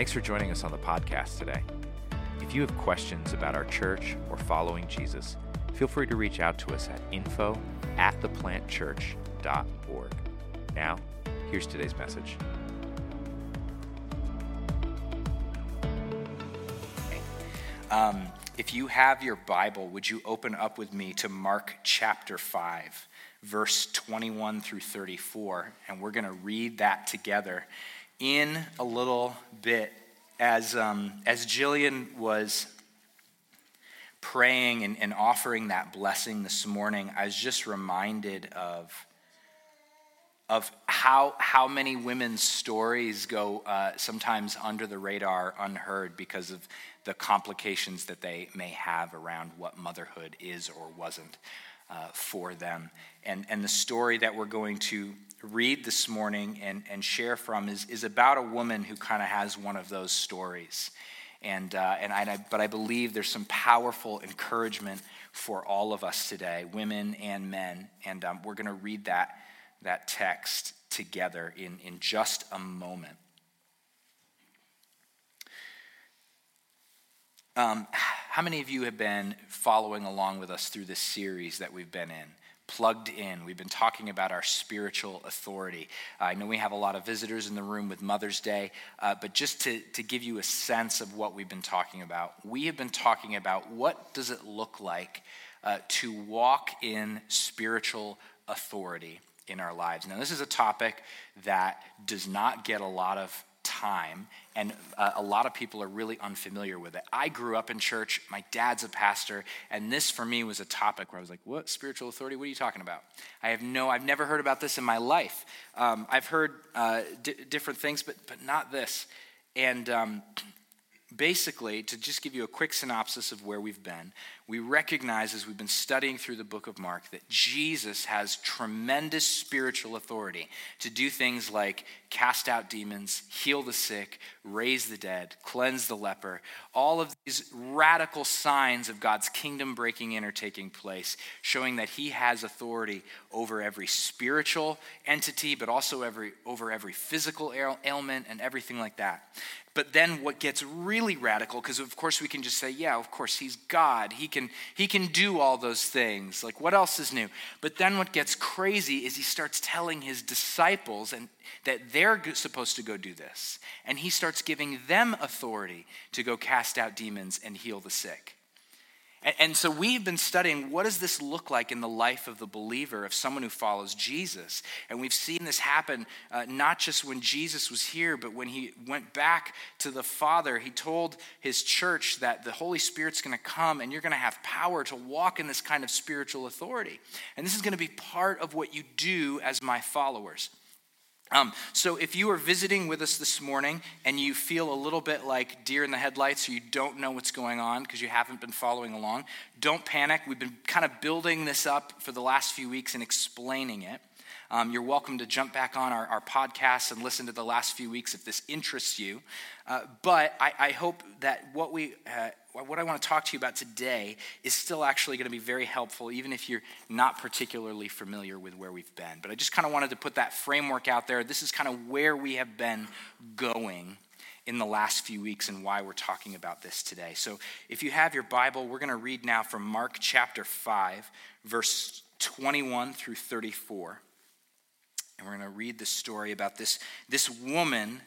Thanks for joining us on the podcast today. If you have questions about our church or following Jesus, feel free to reach out to us at info at theplantchurch.org. Now, here's today's message. Um, if you have your Bible, would you open up with me to Mark chapter 5, verse 21 through 34? And we're going to read that together in a little bit. As, um, as Jillian was praying and, and offering that blessing this morning, I was just reminded of of how, how many women's stories go uh, sometimes under the radar, unheard, because of the complications that they may have around what motherhood is or wasn't uh, for them. And, and the story that we're going to read this morning and, and share from is, is about a woman who kind of has one of those stories. And, uh, and I, but I believe there's some powerful encouragement for all of us today, women and men. And um, we're going to read that that text together in, in just a moment. Um, how many of you have been following along with us through this series that we've been in? Plugged in. We've been talking about our spiritual authority. I know we have a lot of visitors in the room with Mother's Day, uh, but just to, to give you a sense of what we've been talking about, we have been talking about what does it look like uh, to walk in spiritual authority in our lives. Now, this is a topic that does not get a lot of time, and uh, a lot of people are really unfamiliar with it. I grew up in church, my dad's a pastor, and this for me was a topic where I was like, What? Spiritual authority? What are you talking about? I have no, I've never heard about this in my life. Um, I've heard uh, d- different things, but, but not this. And um, basically, to just give you a quick synopsis of where we've been, we recognize as we've been studying through the book of Mark that Jesus has tremendous spiritual authority to do things like cast out demons, heal the sick, raise the dead, cleanse the leper. All of these radical signs of God's kingdom breaking in are taking place, showing that he has authority over every spiritual entity, but also every, over every physical ailment and everything like that. But then what gets really radical, because of course we can just say, yeah, of course, he's God. He can can, he can do all those things. Like, what else is new? But then what gets crazy is he starts telling his disciples and that they're supposed to go do this. And he starts giving them authority to go cast out demons and heal the sick. And, so we've been studying what does this look like in the life of the believer, of someone who follows Jesus. And we've seen this happen uh, not just when Jesus was here, but when he went back to the Father, he told his church that the Holy Spirit's going to come and you're going to have power to walk in this kind of spiritual authority. And this is going to be part of what you do as my followers. Um, so, if you are visiting with us this morning and you feel a little bit like deer in the headlights or you don't know what's going on because you haven't been following along, don't panic. We've been kind of building this up for the last few weeks and explaining it. Um, you're welcome to jump back on our, our podcast and listen to the last few weeks if this interests you. Uh, but I, I, hope that what we uh, what I want to talk to you about today is still actually going to be very helpful, even if you're not particularly familiar with where we've been. But I just kind of wanted to put that framework out there. This is kind of where we have been going in the last few weeks and why we're talking about this today. So if you have your Bible, we're going to read now from Mark chapter 5, verse 21 through 34. And we're going to read the story about this, this woman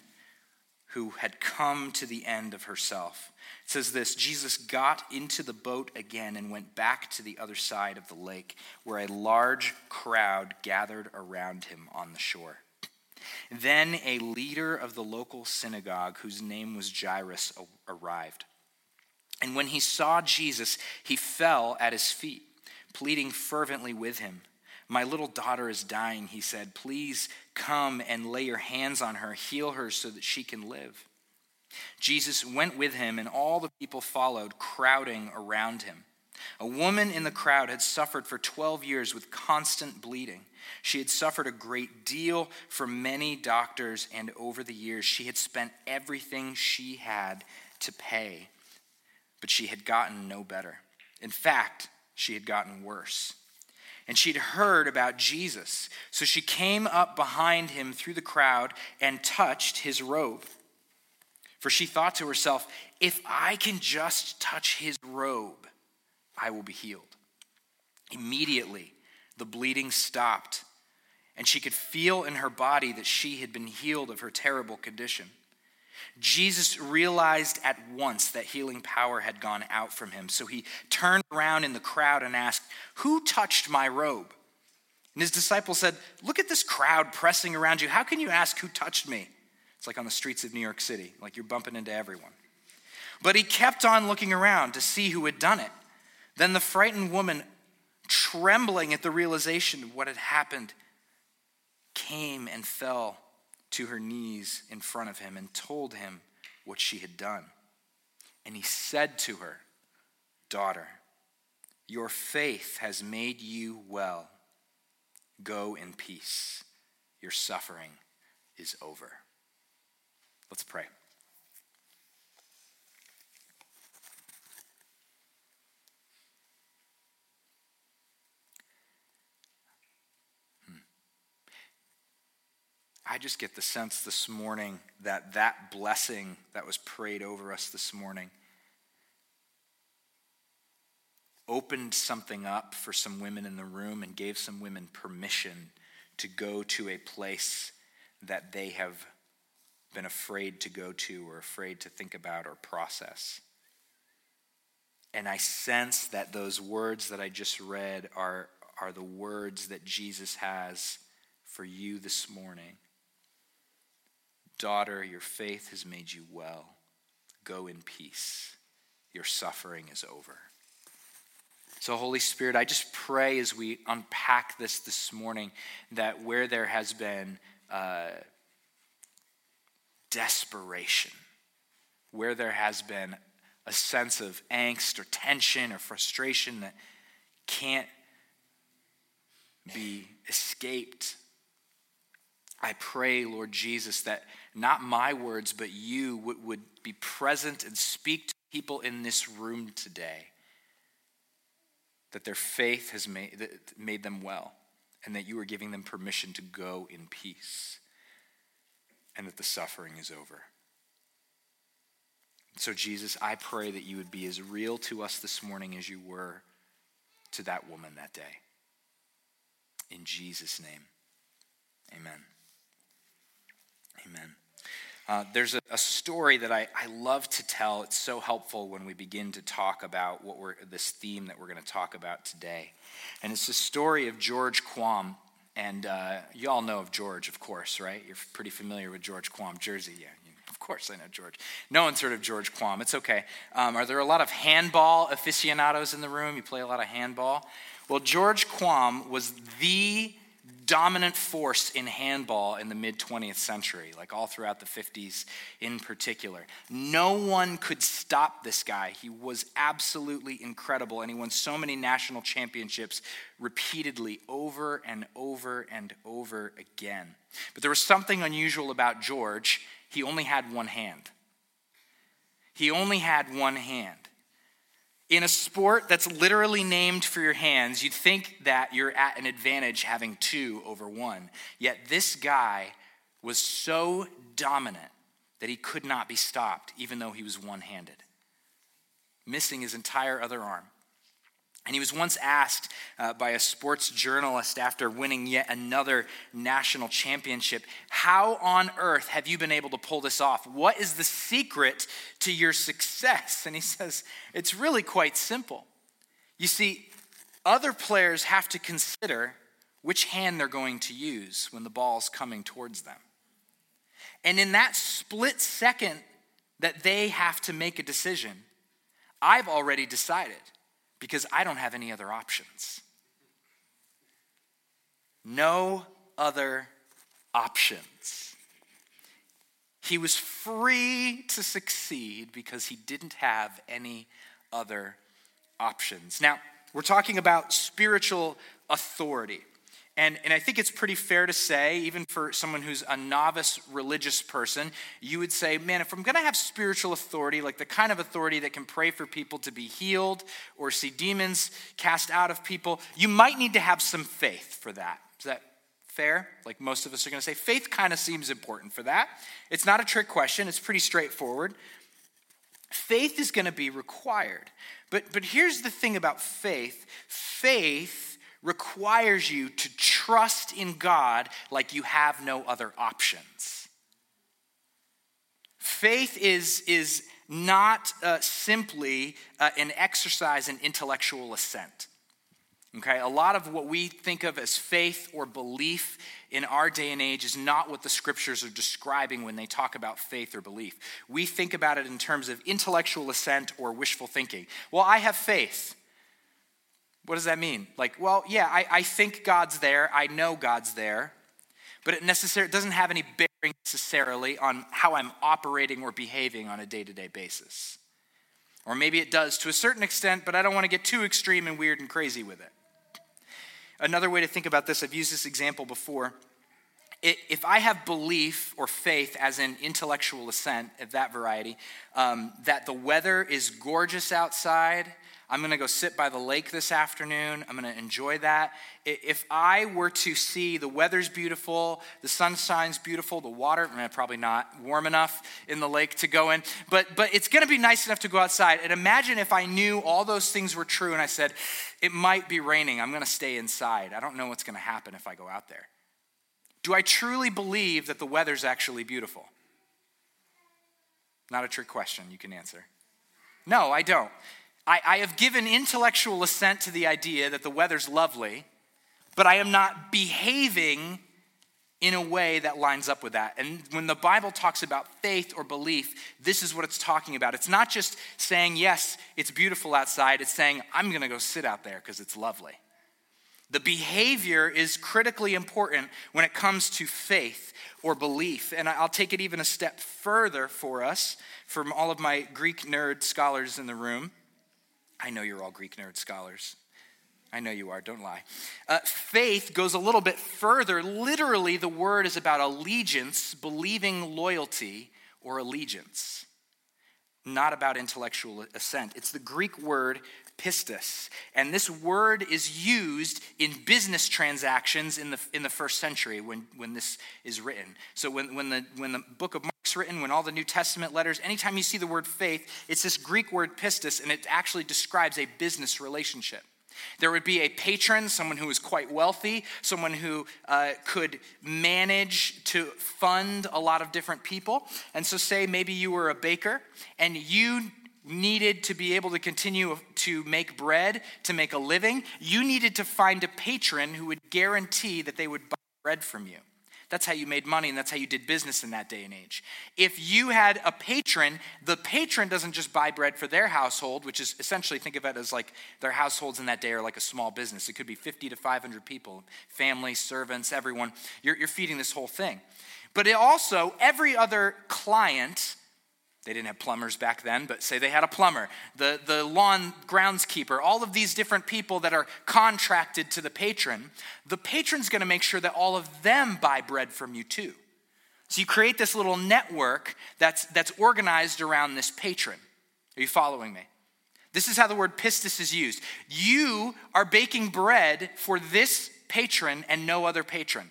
who had come to the end of herself. It says this Jesus got into the boat again and went back to the other side of the lake, where a large crowd gathered around him on the shore. Then a leader of the local synagogue, whose name was Jairus, arrived. And when he saw Jesus, he fell at his feet, pleading fervently with him. My little daughter is dying, he said. Please come and lay your hands on her, heal her so that she can live. Jesus went with him, and all the people followed, crowding around him. A woman in the crowd had suffered for 12 years with constant bleeding. She had suffered a great deal from many doctors, and over the years, she had spent everything she had to pay. But she had gotten no better. In fact, she had gotten worse and she'd heard about Jesus. So she came up behind him through the crowd and touched his robe. For she thought to herself, if I can just touch his robe, I will be healed. Immediately, the bleeding stopped, and she could feel in her body that she had been healed of her terrible condition. Jesus realized at once that healing power had gone out from him. So he turned around in the crowd and asked, Who touched my robe? And his disciples said, Look at this crowd pressing around you. How can you ask who touched me? It's like on the streets of New York City, like you're bumping into everyone. But he kept on looking around to see who had done it. Then the frightened woman, trembling at the realization of what had happened, came and fell to her knees in front of him and told him what she had done. And he said to her, Daughter, your faith has made you well. Go in peace. Your suffering is over. Let's pray. I just get the sense this morning that that blessing that was prayed over us this morning opened something up for some women in the room and gave some women permission to go to a place that they have been afraid to go to or afraid to think about or process. And I sense that those words that I just read are, are the words that Jesus has for you this morning. Daughter, your faith has made you well. Go in peace. Your suffering is over. So, Holy Spirit, I just pray as we unpack this this morning that where there has been uh, desperation, where there has been a sense of angst or tension or frustration that can't be escaped. I pray, Lord Jesus, that not my words, but you would, would be present and speak to people in this room today. That their faith has made, made them well, and that you are giving them permission to go in peace and that the suffering is over. So, Jesus, I pray that you would be as real to us this morning as you were to that woman that day. In Jesus' name, amen. Amen. Uh, there's a, a, story that I, I love to tell. It's so helpful when we begin to talk about what we're, this theme that we're going to talk about today. And it's the story of George Quam. And uh, you all know of George, of course, right? You're pretty familiar with George Quam, Jersey, yeah. Of course, I know George. No one's heard of George Quam. It's okay. Um, are there a lot of handball aficionados in the room? You play a lot of handball? Well, George Quam was the dominant force in handball in the mid 20th century, like all throughout the 50s in particular. No one could stop this guy. He was absolutely incredible, and he won so many national championships repeatedly over and over and over again. But there was something unusual about George. He only had one hand. He only had one hand. In a sport that's literally named for your hands, you'd think that you're at an advantage having two over one. Yet this guy was so dominant that he could not be stopped, even though he was one handed, missing his entire other arm. And he was once asked uh, by a sports journalist after winning yet another national championship, How on earth have you been able to pull this off? What is the secret to your success? And he says, It's really quite simple. You see, other players have to consider which hand they're going to use when the ball's coming towards them. And in that split second that they have to make a decision, I've already decided because I don't have any other options. No other options. He was free to succeed because he didn't have any other options. Now, we're talking about spiritual authority. And, and I think it's pretty fair to say, even for someone who's a novice religious person, you would say, man, if I'm going to have spiritual authority, like the kind of authority that can pray for people to be healed or see demons cast out of people, you might need to have some faith for that. Is that Fair? Like most of us are going to say, faith kind of seems important for that. It's not a trick question, it's pretty straightforward. Faith is going to be required. But, but here's the thing about faith faith requires you to trust in God like you have no other options. Faith is, is not uh, simply uh, an exercise in intellectual assent. Okay, a lot of what we think of as faith or belief in our day and age is not what the scriptures are describing when they talk about faith or belief. We think about it in terms of intellectual assent or wishful thinking. Well, I have faith. What does that mean? Like, well, yeah, I, I think God's there, I know God's there, but it necessarily doesn't have any bearing necessarily on how I'm operating or behaving on a day to day basis. Or maybe it does to a certain extent, but I don't want to get too extreme and weird and crazy with it. Another way to think about this, I've used this example before. If I have belief or faith, as in intellectual assent of that variety, um, that the weather is gorgeous outside I'm going to go sit by the lake this afternoon. I'm going to enjoy that. If I were to see the weather's beautiful, the sunshine's beautiful, the water, eh, probably not warm enough in the lake to go in, but, but it's going to be nice enough to go outside. And imagine if I knew all those things were true and I said, it might be raining. I'm going to stay inside. I don't know what's going to happen if I go out there. Do I truly believe that the weather's actually beautiful? Not a trick question you can answer. No, I don't. I, I have given intellectual assent to the idea that the weather's lovely, but I am not behaving in a way that lines up with that. And when the Bible talks about faith or belief, this is what it's talking about. It's not just saying, yes, it's beautiful outside, it's saying, I'm going to go sit out there because it's lovely. The behavior is critically important when it comes to faith or belief. And I'll take it even a step further for us, from all of my Greek nerd scholars in the room. I know you're all Greek nerd scholars. I know you are, don't lie. Uh, faith goes a little bit further. Literally, the word is about allegiance, believing loyalty or allegiance, not about intellectual assent. It's the Greek word pistis. And this word is used in business transactions in the, in the first century when, when this is written. So when, when, the, when the book of Mark's written, when all the New Testament letters, anytime you see the word faith, it's this Greek word pistis, and it actually describes a business relationship. There would be a patron, someone who was quite wealthy, someone who uh, could manage to fund a lot of different people. And so, say maybe you were a baker and you needed to be able to continue to make bread, to make a living, you needed to find a patron who would guarantee that they would buy bread from you. That's how you made money and that's how you did business in that day and age. If you had a patron, the patron doesn't just buy bread for their household, which is essentially think of it as like their households in that day are like a small business. It could be 50 to 500 people, family, servants, everyone. You're, you're feeding this whole thing. But it also, every other client they didn't have plumbers back then, but say they had a plumber, the, the lawn groundskeeper, all of these different people that are contracted to the patron. The patron's gonna make sure that all of them buy bread from you too. So you create this little network that's, that's organized around this patron. Are you following me? This is how the word pistis is used. You are baking bread for this patron and no other patron.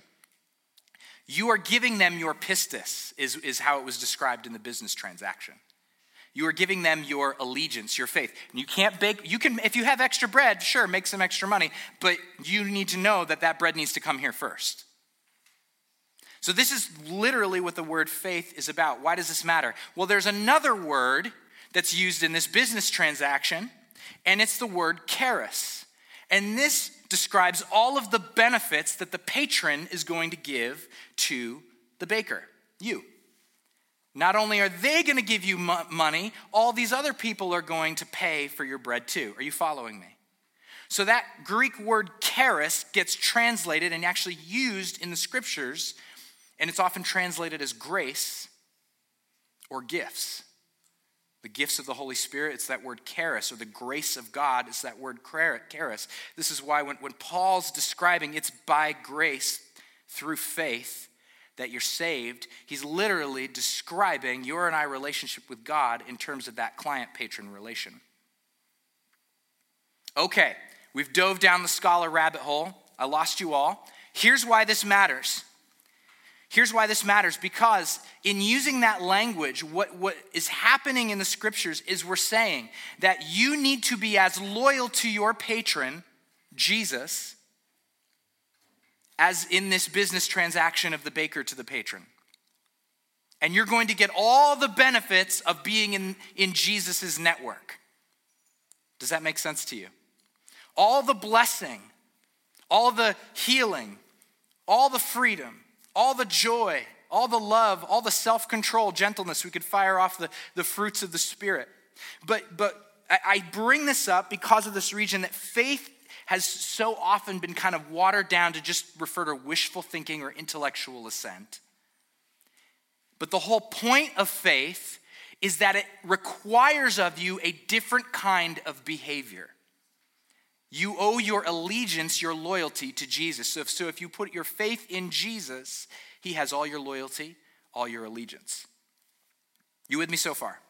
You are giving them your pistis, is, is how it was described in the business transaction. You are giving them your allegiance, your faith. You can't bake, you can, if you have extra bread, sure, make some extra money, but you need to know that that bread needs to come here first. So, this is literally what the word faith is about. Why does this matter? Well, there's another word that's used in this business transaction, and it's the word charis. And this describes all of the benefits that the patron is going to give to the baker, you. Not only are they going to give you money, all these other people are going to pay for your bread too. Are you following me? So that Greek word charis gets translated and actually used in the scriptures, and it's often translated as grace or gifts. The gifts of the Holy Spirit, it's that word charis, or the grace of God, it's that word charis. This is why when, when Paul's describing it's by grace through faith that you're saved, he's literally describing your and I relationship with God in terms of that client patron relation. Okay, we've dove down the scholar rabbit hole. I lost you all. Here's why this matters. Here's why this matters because in using that language, what, what is happening in the scriptures is we're saying that you need to be as loyal to your patron, Jesus, as in this business transaction of the baker to the patron. And you're going to get all the benefits of being in, in Jesus' network. Does that make sense to you? All the blessing, all the healing, all the freedom, all the joy, all the love, all the self control, gentleness. We could fire off the, the fruits of the Spirit. But, but I, I bring this up because of this region that faith has so often been kind of watered down to just refer to wishful thinking or intellectual assent. But the whole point of faith is that it requires of you a different kind of behavior. You owe your allegiance, your loyalty to Jesus. So if, so if you put your faith in Jesus, he has all your loyalty, all your allegiance. You with me so far?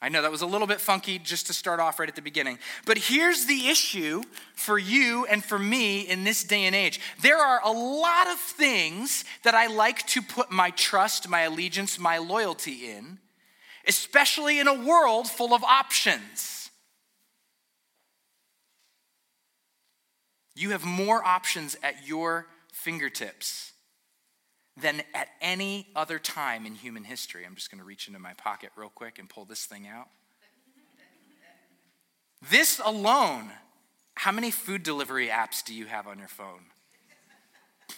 I know that was a little bit funky just to start off right at the beginning. But here's the issue for you and for me in this day and age. There are a lot of things that I like to put my trust, my allegiance, my loyalty in, especially in a world full of options. You have more options at your fingertips than at any other time in human history. I'm just going to reach into my pocket real quick and pull this thing out. This alone, how many food delivery apps do you have on your phone?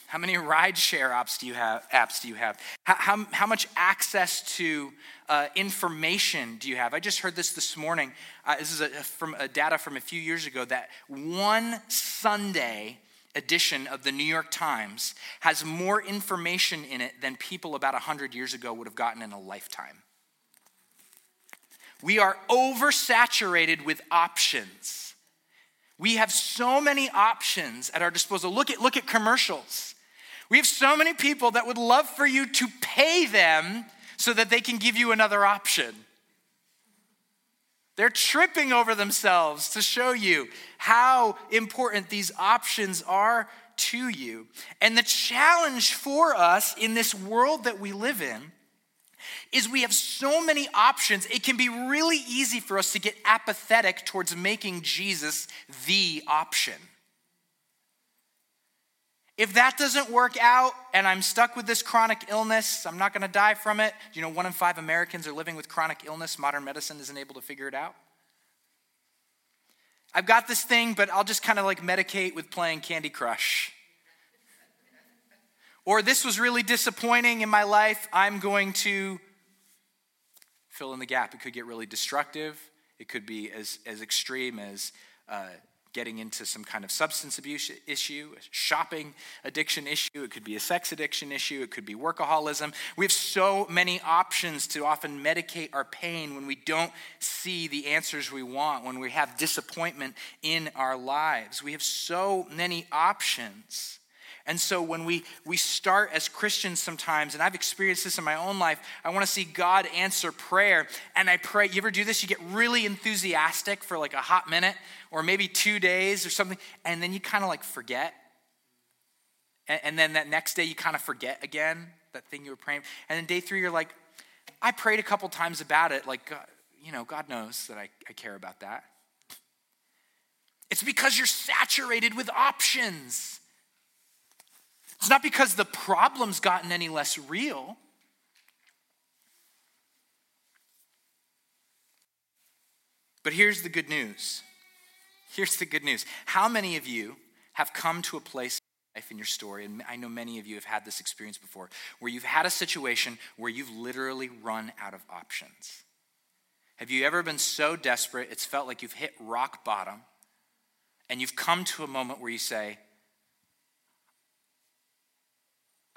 How many rideshare apps do you have? Apps do you have? How, how, how much access to uh, information do you have? I just heard this this morning. Uh, this is a, from a data from a few years ago that one Sunday edition of the New York Times has more information in it than people about 100 years ago would have gotten in a lifetime. We are oversaturated with options. We have so many options at our disposal. Look at, look at commercials. We have so many people that would love for you to pay them so that they can give you another option. They're tripping over themselves to show you how important these options are to you. And the challenge for us in this world that we live in is we have so many options, it can be really easy for us to get apathetic towards making Jesus the option. If that doesn't work out and I'm stuck with this chronic illness, I'm not going to die from it. You know, one in five Americans are living with chronic illness. Modern medicine isn't able to figure it out. I've got this thing, but I'll just kind of like medicate with playing Candy Crush. Or this was really disappointing in my life. I'm going to fill in the gap. It could get really destructive. It could be as, as extreme as uh, getting into some kind of substance abuse issue, a shopping addiction issue, it could be a sex addiction issue, it could be workaholism. We have so many options to often medicate our pain when we don't see the answers we want, when we have disappointment in our lives. We have so many options. And so when we, we start as Christians sometimes, and I've experienced this in my own life, I want to see God answer prayer. And I pray, you ever do this? You get really enthusiastic for like a hot minute or maybe two days or something, and then you kind of like forget. And, and then that next day you kind of forget again that thing you were praying. And then day three, you're like, I prayed a couple times about it. Like, you know, God knows that I, I care about that. It's because you're saturated with options. It's not because the problem's gotten any less real. But here's the good news. Here's the good news. How many of you have come to a place in life in your story, and I know many of you have had this experience before, where you've had a situation where you've literally run out of options? Have you ever been so desperate it's felt like you've hit rock bottom, and you've come to a moment where you say,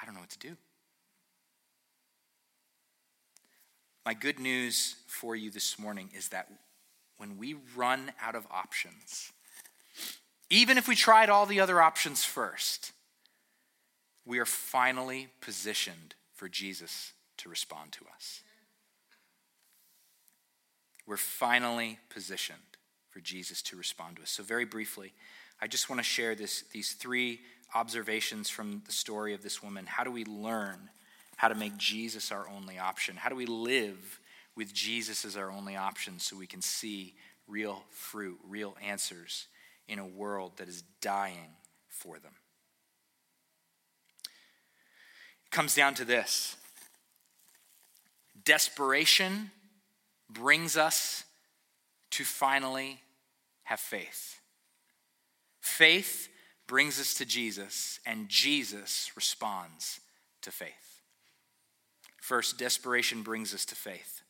I don't know what to do. My good news for you this morning is that when we run out of options, even if we tried all the other options first, we are finally positioned for Jesus to respond to us. We're finally positioned for Jesus to respond to us. So, very briefly, I just want to share this, these three observations from the story of this woman. How do we learn how to make Jesus our only option? How do we live with Jesus as our only option so we can see real fruit, real answers in a world that is dying for them? It comes down to this desperation brings us to finally have faith. Faith brings us to Jesus, and Jesus responds to faith. First, desperation brings us to faith.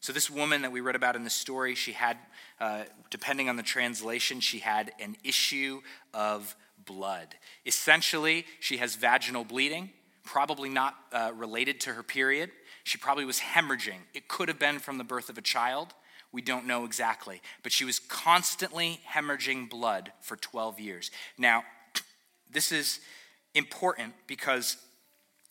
So, this woman that we read about in the story, she had, uh, depending on the translation, she had an issue of blood. Essentially, she has vaginal bleeding, probably not uh, related to her period. She probably was hemorrhaging. It could have been from the birth of a child. We don't know exactly. But she was constantly hemorrhaging blood for 12 years. Now, this is important because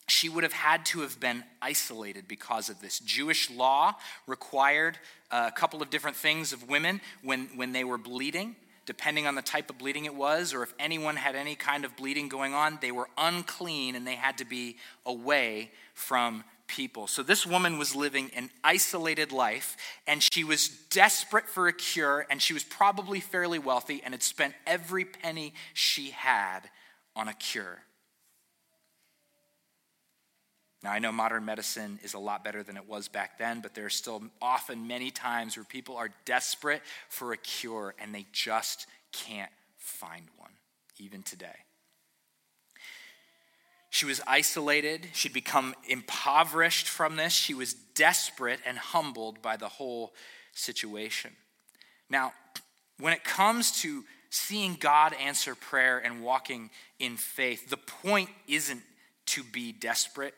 she would have had to have been isolated because of this. Jewish law required uh, a couple of different things of women when, when they were bleeding, depending on the type of bleeding it was, or if anyone had any kind of bleeding going on, they were unclean and they had to be away from people. So this woman was living an isolated life and she was desperate for a cure and she was probably fairly wealthy and had spent every penny she had on a cure. Now, I know modern medicine is a lot better than it was back then, but there are still often many times where people are desperate for a cure and they just can't find one, even today. She was isolated. She'd become impoverished from this. She was desperate and humbled by the whole situation. Now, when it comes to seeing God answer prayer and walking in faith, the point isn't to be desperate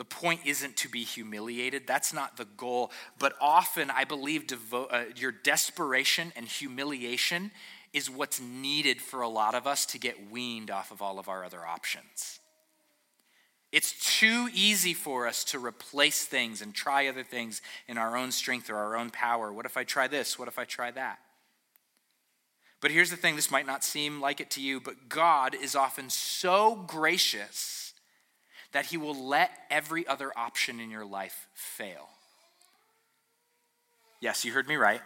the point isn't to be humiliated. That's not the goal. But often, I believe devo- uh, your desperation and humiliation is what's needed for a lot of us to get weaned off of all of our other options. It's too easy for us to replace things and try other things in our own strength or our own power. What if I try this? What if I try that? But here's the thing this might not seem like it to you, but God is often so gracious that He will let every other option in your life fail. Yes, you heard me right.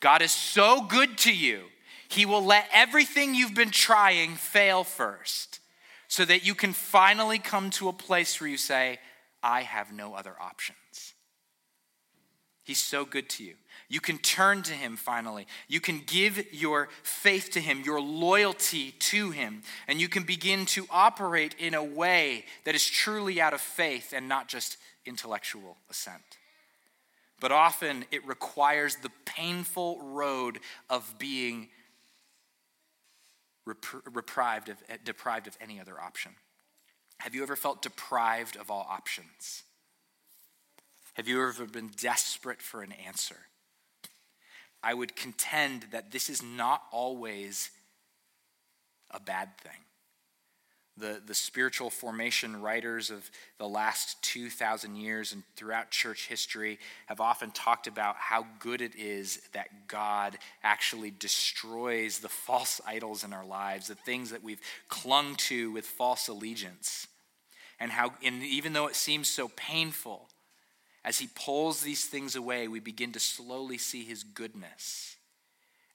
God is so good to you, He will let everything you've been trying fail first so that you can finally come to a place where you say, I have no other options. He's so good to you. You can turn to Him finally. You can give your faith to Him, your loyalty to Him, and you can begin to operate in a way that is truly out of faith and not just intellectual assent. But often it requires the painful road of being deprived of, deprived of any other option. Have you ever felt deprived of all options? Have you ever been desperate for an answer? I would contend that this is not always a bad thing. The, the spiritual formation writers of the last 2,000 years and throughout church history have often talked about how good it is that God actually destroys the false idols in our lives, the things that we've clung to with false allegiance. And how, and even though it seems so painful, as he pulls these things away, we begin to slowly see his goodness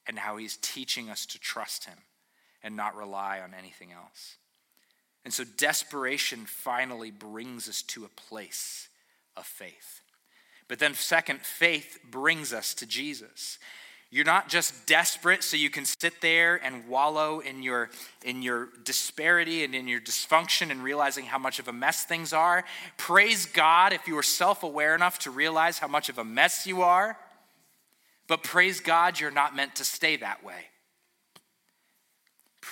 and how he's teaching us to trust him and not rely on anything else. And so desperation finally brings us to a place of faith. But then, second, faith brings us to Jesus. You're not just desperate so you can sit there and wallow in your, in your disparity and in your dysfunction and realizing how much of a mess things are. Praise God if you are self aware enough to realize how much of a mess you are. But praise God, you're not meant to stay that way.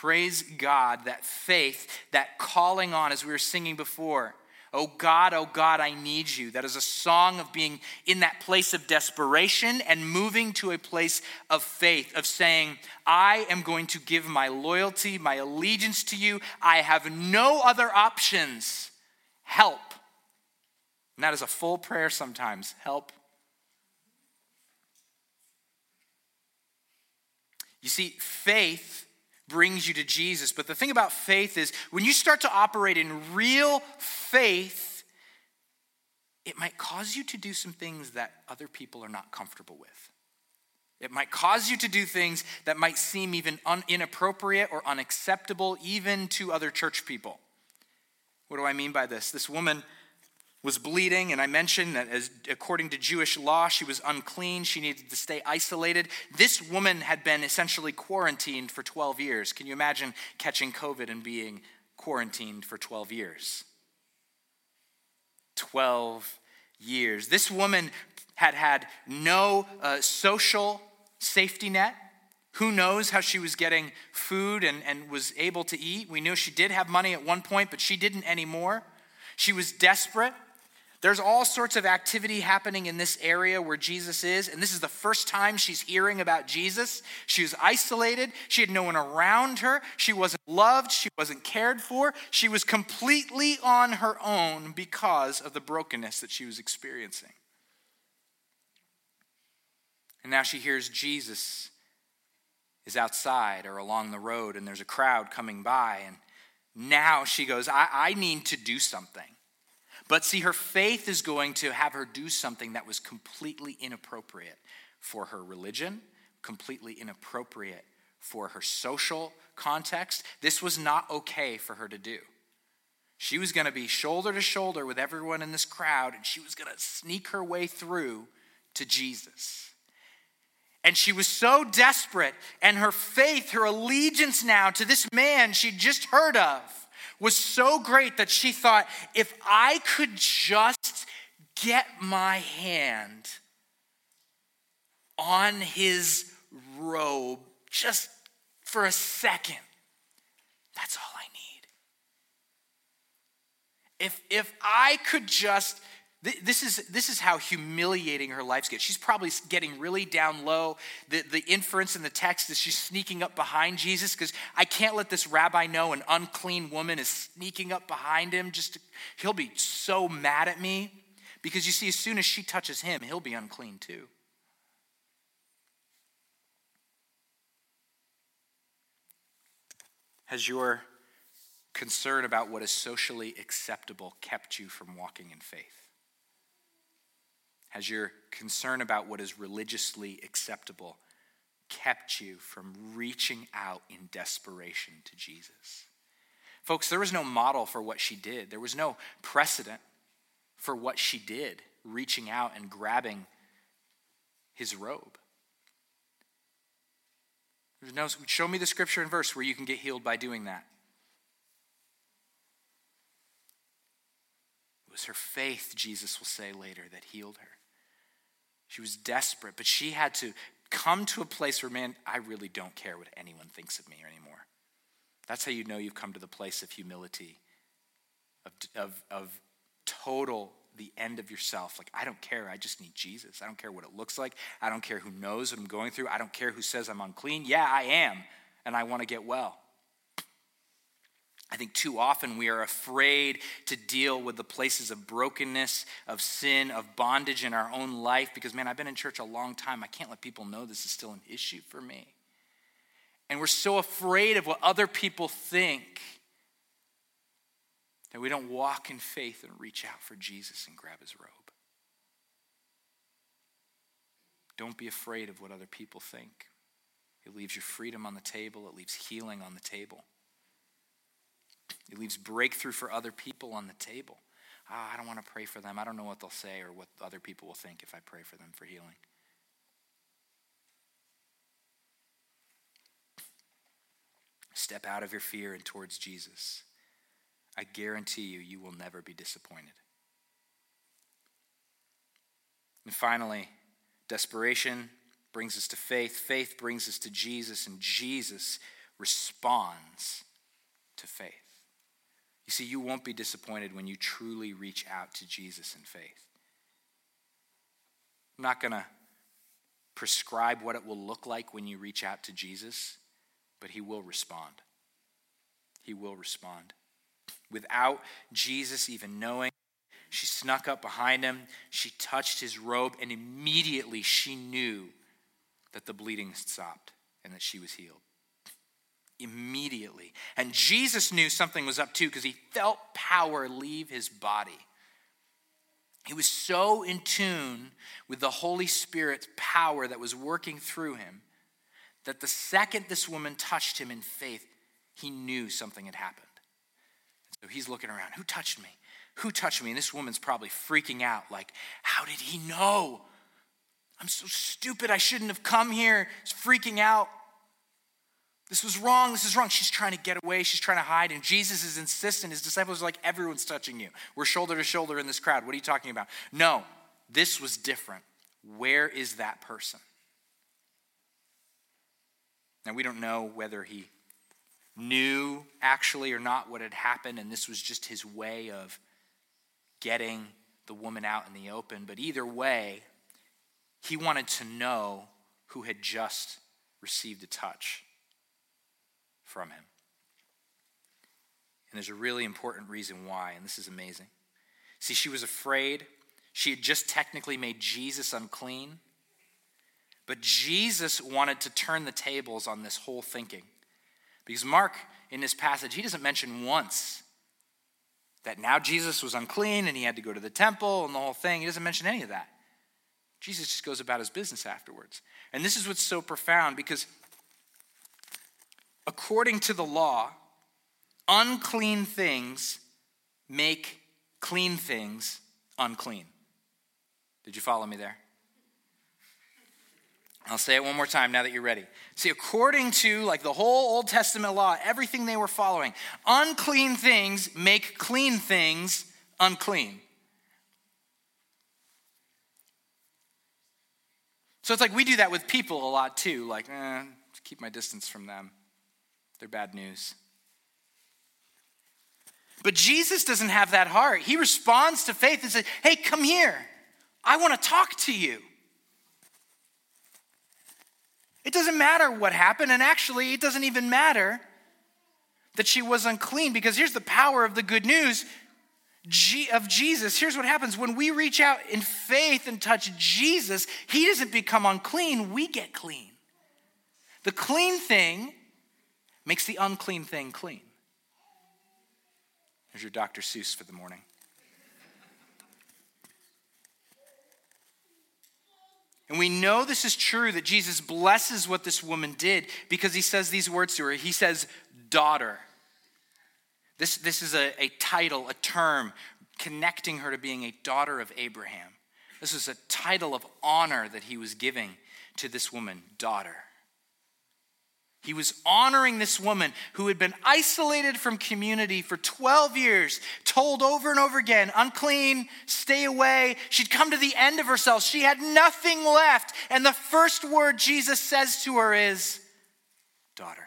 Praise God that faith, that calling on, as we were singing before, Oh God, oh God, I need you. That is a song of being in that place of desperation and moving to a place of faith, of saying, I am going to give my loyalty, my allegiance to you. I have no other options. Help. And that is a full prayer sometimes. Help. You see, faith brings you to Jesus. But the thing about faith is when you start to operate in real faith, it might cause you to do some things that other people are not comfortable with. It might cause you to do things that might seem even un- inappropriate or unacceptable, even to other church people. What do I mean by this? This woman was bleeding, and I mentioned that as, according to Jewish law, she was unclean. She needed to stay isolated. This woman had been essentially quarantined for 12 years. Can you imagine catching COVID and being quarantined for 12 years? 12 years. This woman had had no uh, social safety net. Who knows how she was getting food and, and was able to eat? We knew she did have money at one point, but she didn't anymore. She was desperate. There's all sorts of activity happening in this area where Jesus is, and this is the first time she's hearing about Jesus. She was isolated. She had no one around her. She wasn't loved. She wasn't cared for. She was completely on her own because of the brokenness that she was experiencing. And now she hears Jesus is outside or along the road, and there's a crowd coming by. And now she goes, I, I need to do something. But see, her faith is going to have her do something that was completely inappropriate for her religion, completely inappropriate for her social context. This was not okay for her to do. She was going to be shoulder to shoulder with everyone in this crowd, and she was going to sneak her way through to Jesus. And she was so desperate, and her faith, her allegiance now to this man she'd just heard of, was so great that she thought, if I could just get my hand on his robe just for a second, that's all I need. If, if I could just this is, this is how humiliating her life gets. She's probably getting really down low. The, the inference in the text is she's sneaking up behind Jesus because I can't let this rabbi know an unclean woman is sneaking up behind him. Just to, he'll be so mad at me because you see, as soon as she touches him, he'll be unclean too. Has your concern about what is socially acceptable kept you from walking in faith? Has your concern about what is religiously acceptable kept you from reaching out in desperation to Jesus? Folks, there was no model for what she did, there was no precedent for what she did, reaching out and grabbing his robe. No, show me the scripture and verse where you can get healed by doing that. It was her faith, Jesus will say later, that healed her. She was desperate, but she had to come to a place where, man, I really don't care what anyone thinks of me anymore. That's how you know you've come to the place of humility, of, of, of total the end of yourself. Like, I don't care. I just need Jesus. I don't care what it looks like. I don't care who knows what I'm going through. I don't care who says I'm unclean. Yeah, I am, and I want to get well. I think too often we are afraid to deal with the places of brokenness, of sin, of bondage in our own life because, man, I've been in church a long time. I can't let people know this is still an issue for me. And we're so afraid of what other people think that we don't walk in faith and reach out for Jesus and grab his robe. Don't be afraid of what other people think. It leaves your freedom on the table, it leaves healing on the table. It leaves breakthrough for other people on the table. Oh, I don't want to pray for them. I don't know what they'll say or what other people will think if I pray for them for healing. Step out of your fear and towards Jesus. I guarantee you, you will never be disappointed. And finally, desperation brings us to faith. Faith brings us to Jesus, and Jesus responds to faith. You see, you won't be disappointed when you truly reach out to Jesus in faith. I'm not going to prescribe what it will look like when you reach out to Jesus, but he will respond. He will respond. Without Jesus even knowing, she snuck up behind him, she touched his robe, and immediately she knew that the bleeding stopped and that she was healed. Immediately. And Jesus knew something was up too because he felt power leave his body. He was so in tune with the Holy Spirit's power that was working through him that the second this woman touched him in faith, he knew something had happened. So he's looking around. Who touched me? Who touched me? And this woman's probably freaking out, like, how did he know? I'm so stupid. I shouldn't have come here. He's freaking out. This was wrong. This is wrong. She's trying to get away. She's trying to hide. And Jesus is insistent. His disciples are like, everyone's touching you. We're shoulder to shoulder in this crowd. What are you talking about? No, this was different. Where is that person? Now, we don't know whether he knew actually or not what had happened, and this was just his way of getting the woman out in the open. But either way, he wanted to know who had just received a touch from him. And there's a really important reason why, and this is amazing. See, she was afraid. She had just technically made Jesus unclean. But Jesus wanted to turn the tables on this whole thinking. Because Mark, in this passage, he doesn't mention once that now Jesus was unclean and he had to go to the temple and the whole thing. He doesn't mention any of that. Jesus just goes about his business afterwards. And this is what's so profound because according to the law, unclean things make clean things unclean. Did you follow me there? I'll say it one more time now that you're ready. See, according to like the whole Old Testament law, everything they were following, unclean things make clean things unclean. So it's like we do that with people a lot too. Like, eh, keep my distance from them. They're bad news. But Jesus doesn't have that heart. He responds to faith and says, Hey, come here. I want to talk to you. It doesn't matter what happened, and actually, it doesn't even matter that she was unclean because here's the power of the good news of Jesus. Here's what happens when we reach out in faith and touch Jesus, He doesn't become unclean, we get clean. The clean thing makes the unclean thing clean. There's your Dr. Seuss for the morning. And we know this is true that Jesus blesses what this woman did because he says these words to her. He says, daughter. This, this is a, a title, a term connecting her to being a daughter of Abraham. This is a title of honor that he was giving to this woman, daughter. He was honoring this woman who had been isolated from community for 12 years, told over and over again, unclean, stay away. She'd come to the end of herself. She had nothing left. And the first word Jesus says to her is, Daughter.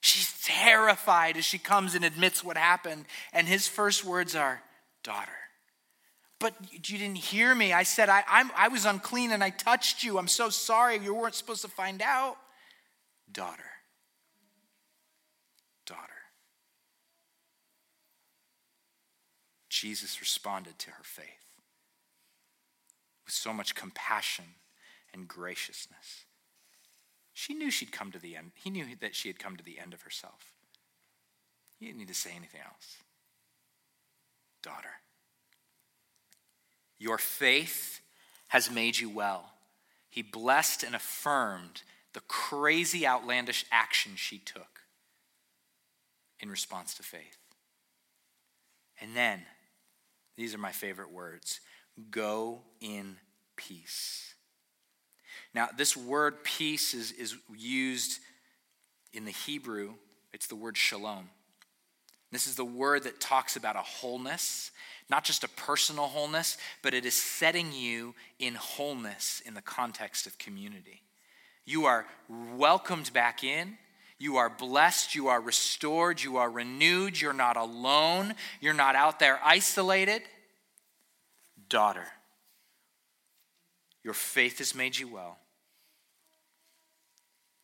She's terrified as she comes and admits what happened. And his first words are, Daughter. But you didn't hear me. I said, I, I'm, I was unclean and I touched you. I'm so sorry. You weren't supposed to find out. Daughter. Daughter. Jesus responded to her faith with so much compassion and graciousness. She knew she'd come to the end. He knew that she had come to the end of herself. He didn't need to say anything else. Daughter. Your faith has made you well. He blessed and affirmed the crazy, outlandish action she took in response to faith. And then, these are my favorite words go in peace. Now, this word peace is, is used in the Hebrew, it's the word shalom. This is the word that talks about a wholeness not just a personal wholeness, but it is setting you in wholeness in the context of community. You are welcomed back in. You are blessed. You are restored. You are renewed. You're not alone. You're not out there isolated. Daughter, your faith has made you well.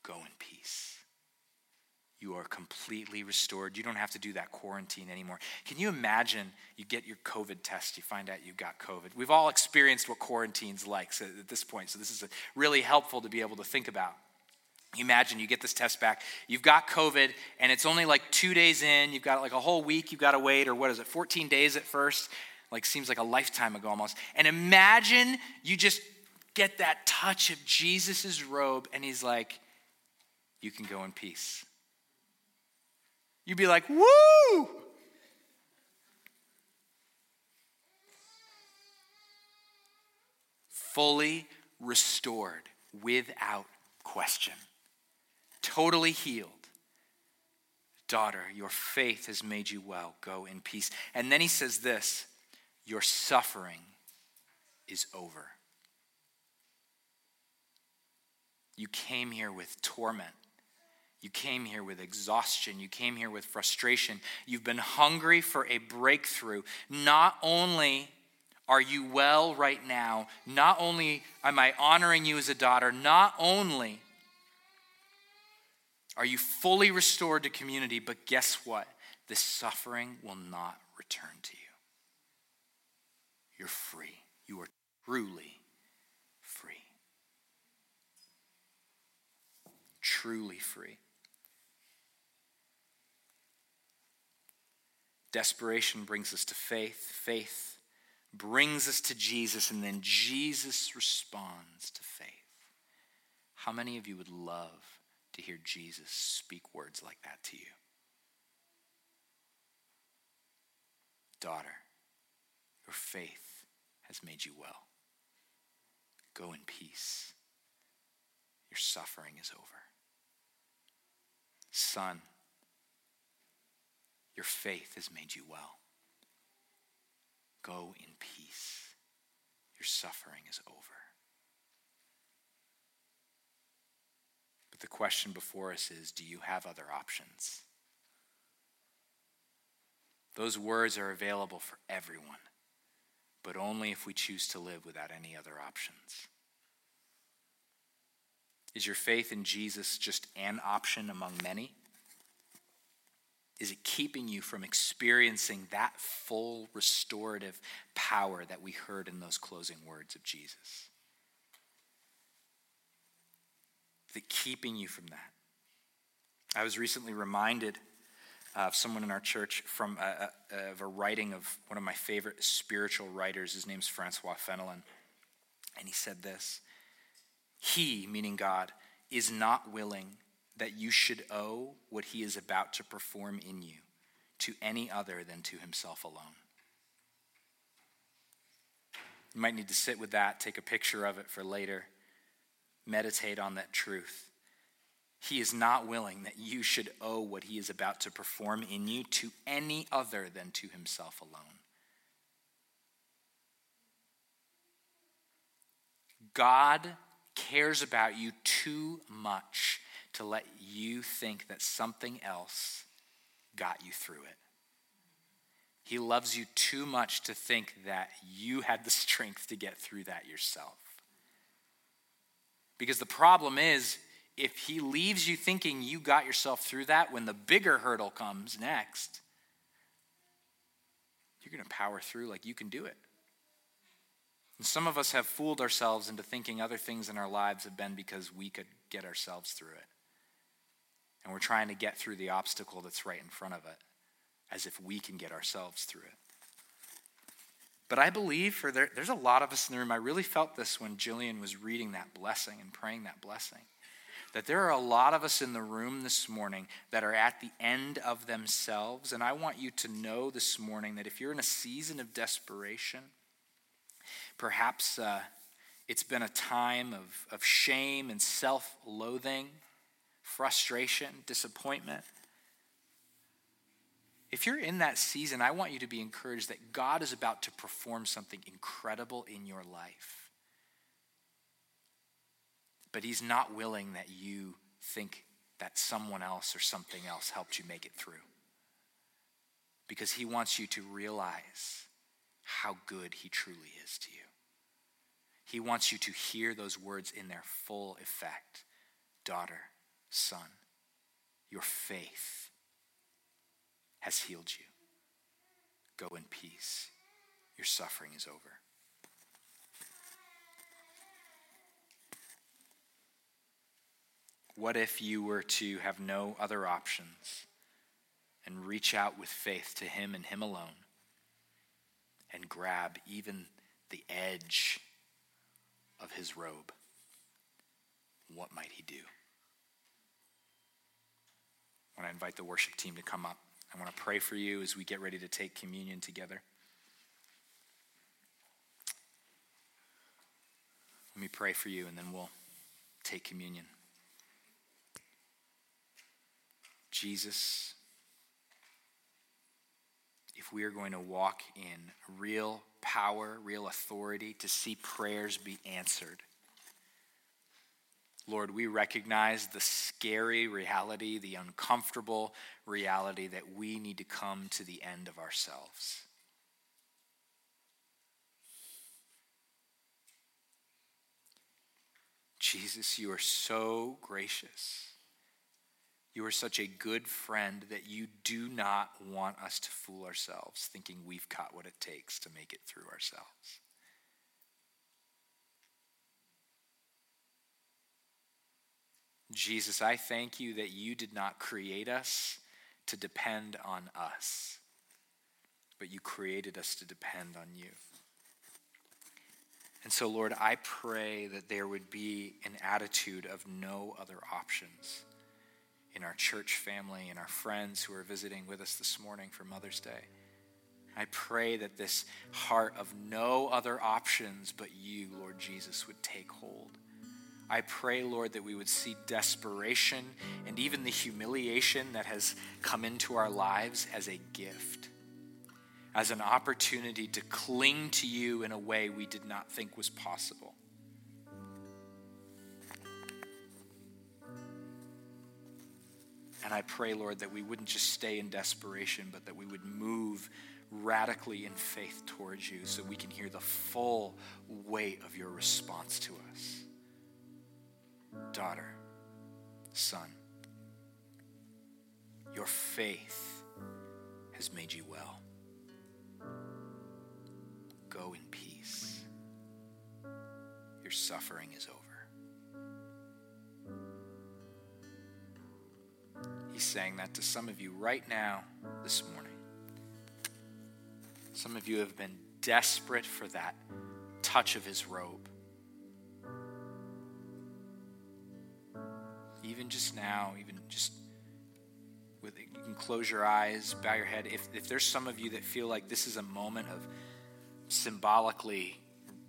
Go in peace you are completely restored. You don't have to do that quarantine anymore. Can you imagine you get your COVID test, you find out you've got COVID? We've all experienced what quarantine's like at this point, so this is really helpful to be able to think about. Imagine you get this test back, you've got COVID, and it's only like two days in, you've got like a whole week you've got to wait, or what is it, 14 days at first? Like seems like a lifetime ago almost. And imagine you just get that touch of Jesus' robe, and he's like, You can go in peace. You'd be like, Woo! Fully restored without question totally healed. Daughter, your faith has made you well. Go in peace. And then he says this Your suffering is over. You came here with torment. You came here with exhaustion. You came here with frustration. You've been hungry for a breakthrough. Not only are you well right now, not only am I honoring you as a daughter, not only are you fully restored to community? But guess what? This suffering will not return to you. You're free. You are truly free. Truly free. Desperation brings us to faith. Faith brings us to Jesus, and then Jesus responds to faith. How many of you would love to hear Jesus speak words like that to you. Daughter, your faith has made you well. Go in peace. Your suffering is over. Son, your faith has made you well. Go in peace. Your suffering is over. But the question before us is do you have other options? Those words are available for everyone, but only if we choose to live without any other options. Is your faith in Jesus just an option among many? Is it keeping you from experiencing that full restorative power that we heard in those closing words of Jesus? that keeping you from that? I was recently reminded of someone in our church from a, a, of a writing of one of my favorite spiritual writers. His name's Francois Fenelon. And he said this He, meaning God, is not willing that you should owe what he is about to perform in you to any other than to himself alone. You might need to sit with that, take a picture of it for later meditate on that truth. He is not willing that you should owe what he is about to perform in you to any other than to himself alone. God cares about you too much to let you think that something else got you through it. He loves you too much to think that you had the strength to get through that yourself. Because the problem is, if he leaves you thinking you got yourself through that, when the bigger hurdle comes next, you're going to power through like you can do it. And some of us have fooled ourselves into thinking other things in our lives have been because we could get ourselves through it. And we're trying to get through the obstacle that's right in front of it as if we can get ourselves through it. But I believe for there, there's a lot of us in the room. I really felt this when Jillian was reading that blessing and praying that blessing. That there are a lot of us in the room this morning that are at the end of themselves. And I want you to know this morning that if you're in a season of desperation, perhaps uh, it's been a time of, of shame and self loathing, frustration, disappointment. If you're in that season, I want you to be encouraged that God is about to perform something incredible in your life. But He's not willing that you think that someone else or something else helped you make it through. Because He wants you to realize how good He truly is to you. He wants you to hear those words in their full effect daughter, son, your faith has healed you. Go in peace. Your suffering is over. What if you were to have no other options and reach out with faith to Him and Him alone and grab even the edge of His robe? What might He do? I want to invite the worship team to come up. I want to pray for you as we get ready to take communion together. Let me pray for you and then we'll take communion. Jesus, if we are going to walk in real power, real authority to see prayers be answered, Lord, we recognize the scary reality, the uncomfortable reality that we need to come to the end of ourselves. Jesus, you are so gracious. You are such a good friend that you do not want us to fool ourselves thinking we've got what it takes to make it through ourselves. Jesus, I thank you that you did not create us to depend on us, but you created us to depend on you. And so, Lord, I pray that there would be an attitude of no other options in our church family and our friends who are visiting with us this morning for Mother's Day. I pray that this heart of no other options but you, Lord Jesus, would take hold. I pray, Lord, that we would see desperation and even the humiliation that has come into our lives as a gift, as an opportunity to cling to you in a way we did not think was possible. And I pray, Lord, that we wouldn't just stay in desperation, but that we would move radically in faith towards you so we can hear the full weight of your response to us daughter, son, your faith has made you well. Go in peace. Your suffering is over. He's saying that to some of you right now, this morning. Some of you have been desperate for that touch of his robe. Even just now, even just with it, you can close your eyes, bow your head. If, if there's some of you that feel like this is a moment of symbolically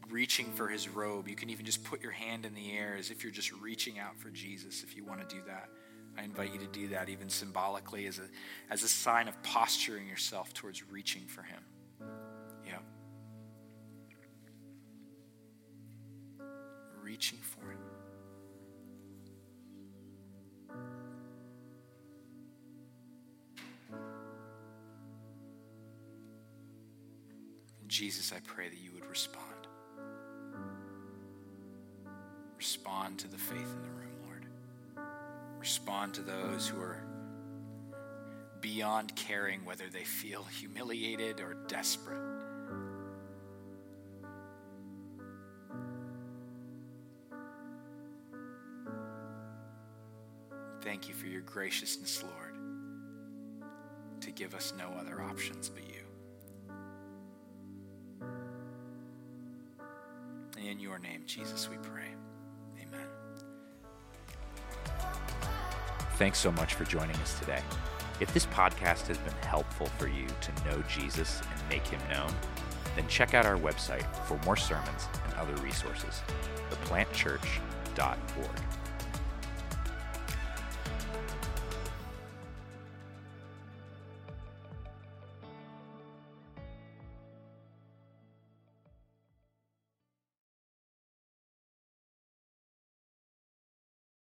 reaching for his robe, you can even just put your hand in the air as if you're just reaching out for Jesus if you want to do that. I invite you to do that even symbolically as a, as a sign of posturing yourself towards reaching for him. Yeah. Reaching for him. Jesus, I pray that you would respond. Respond to the faith in the room, Lord. Respond to those who are beyond caring whether they feel humiliated or desperate. Thank you for your graciousness, Lord, to give us no other options but you. Your name, Jesus, we pray. Amen. Thanks so much for joining us today. If this podcast has been helpful for you to know Jesus and make him known, then check out our website for more sermons and other resources, theplantchurch.org.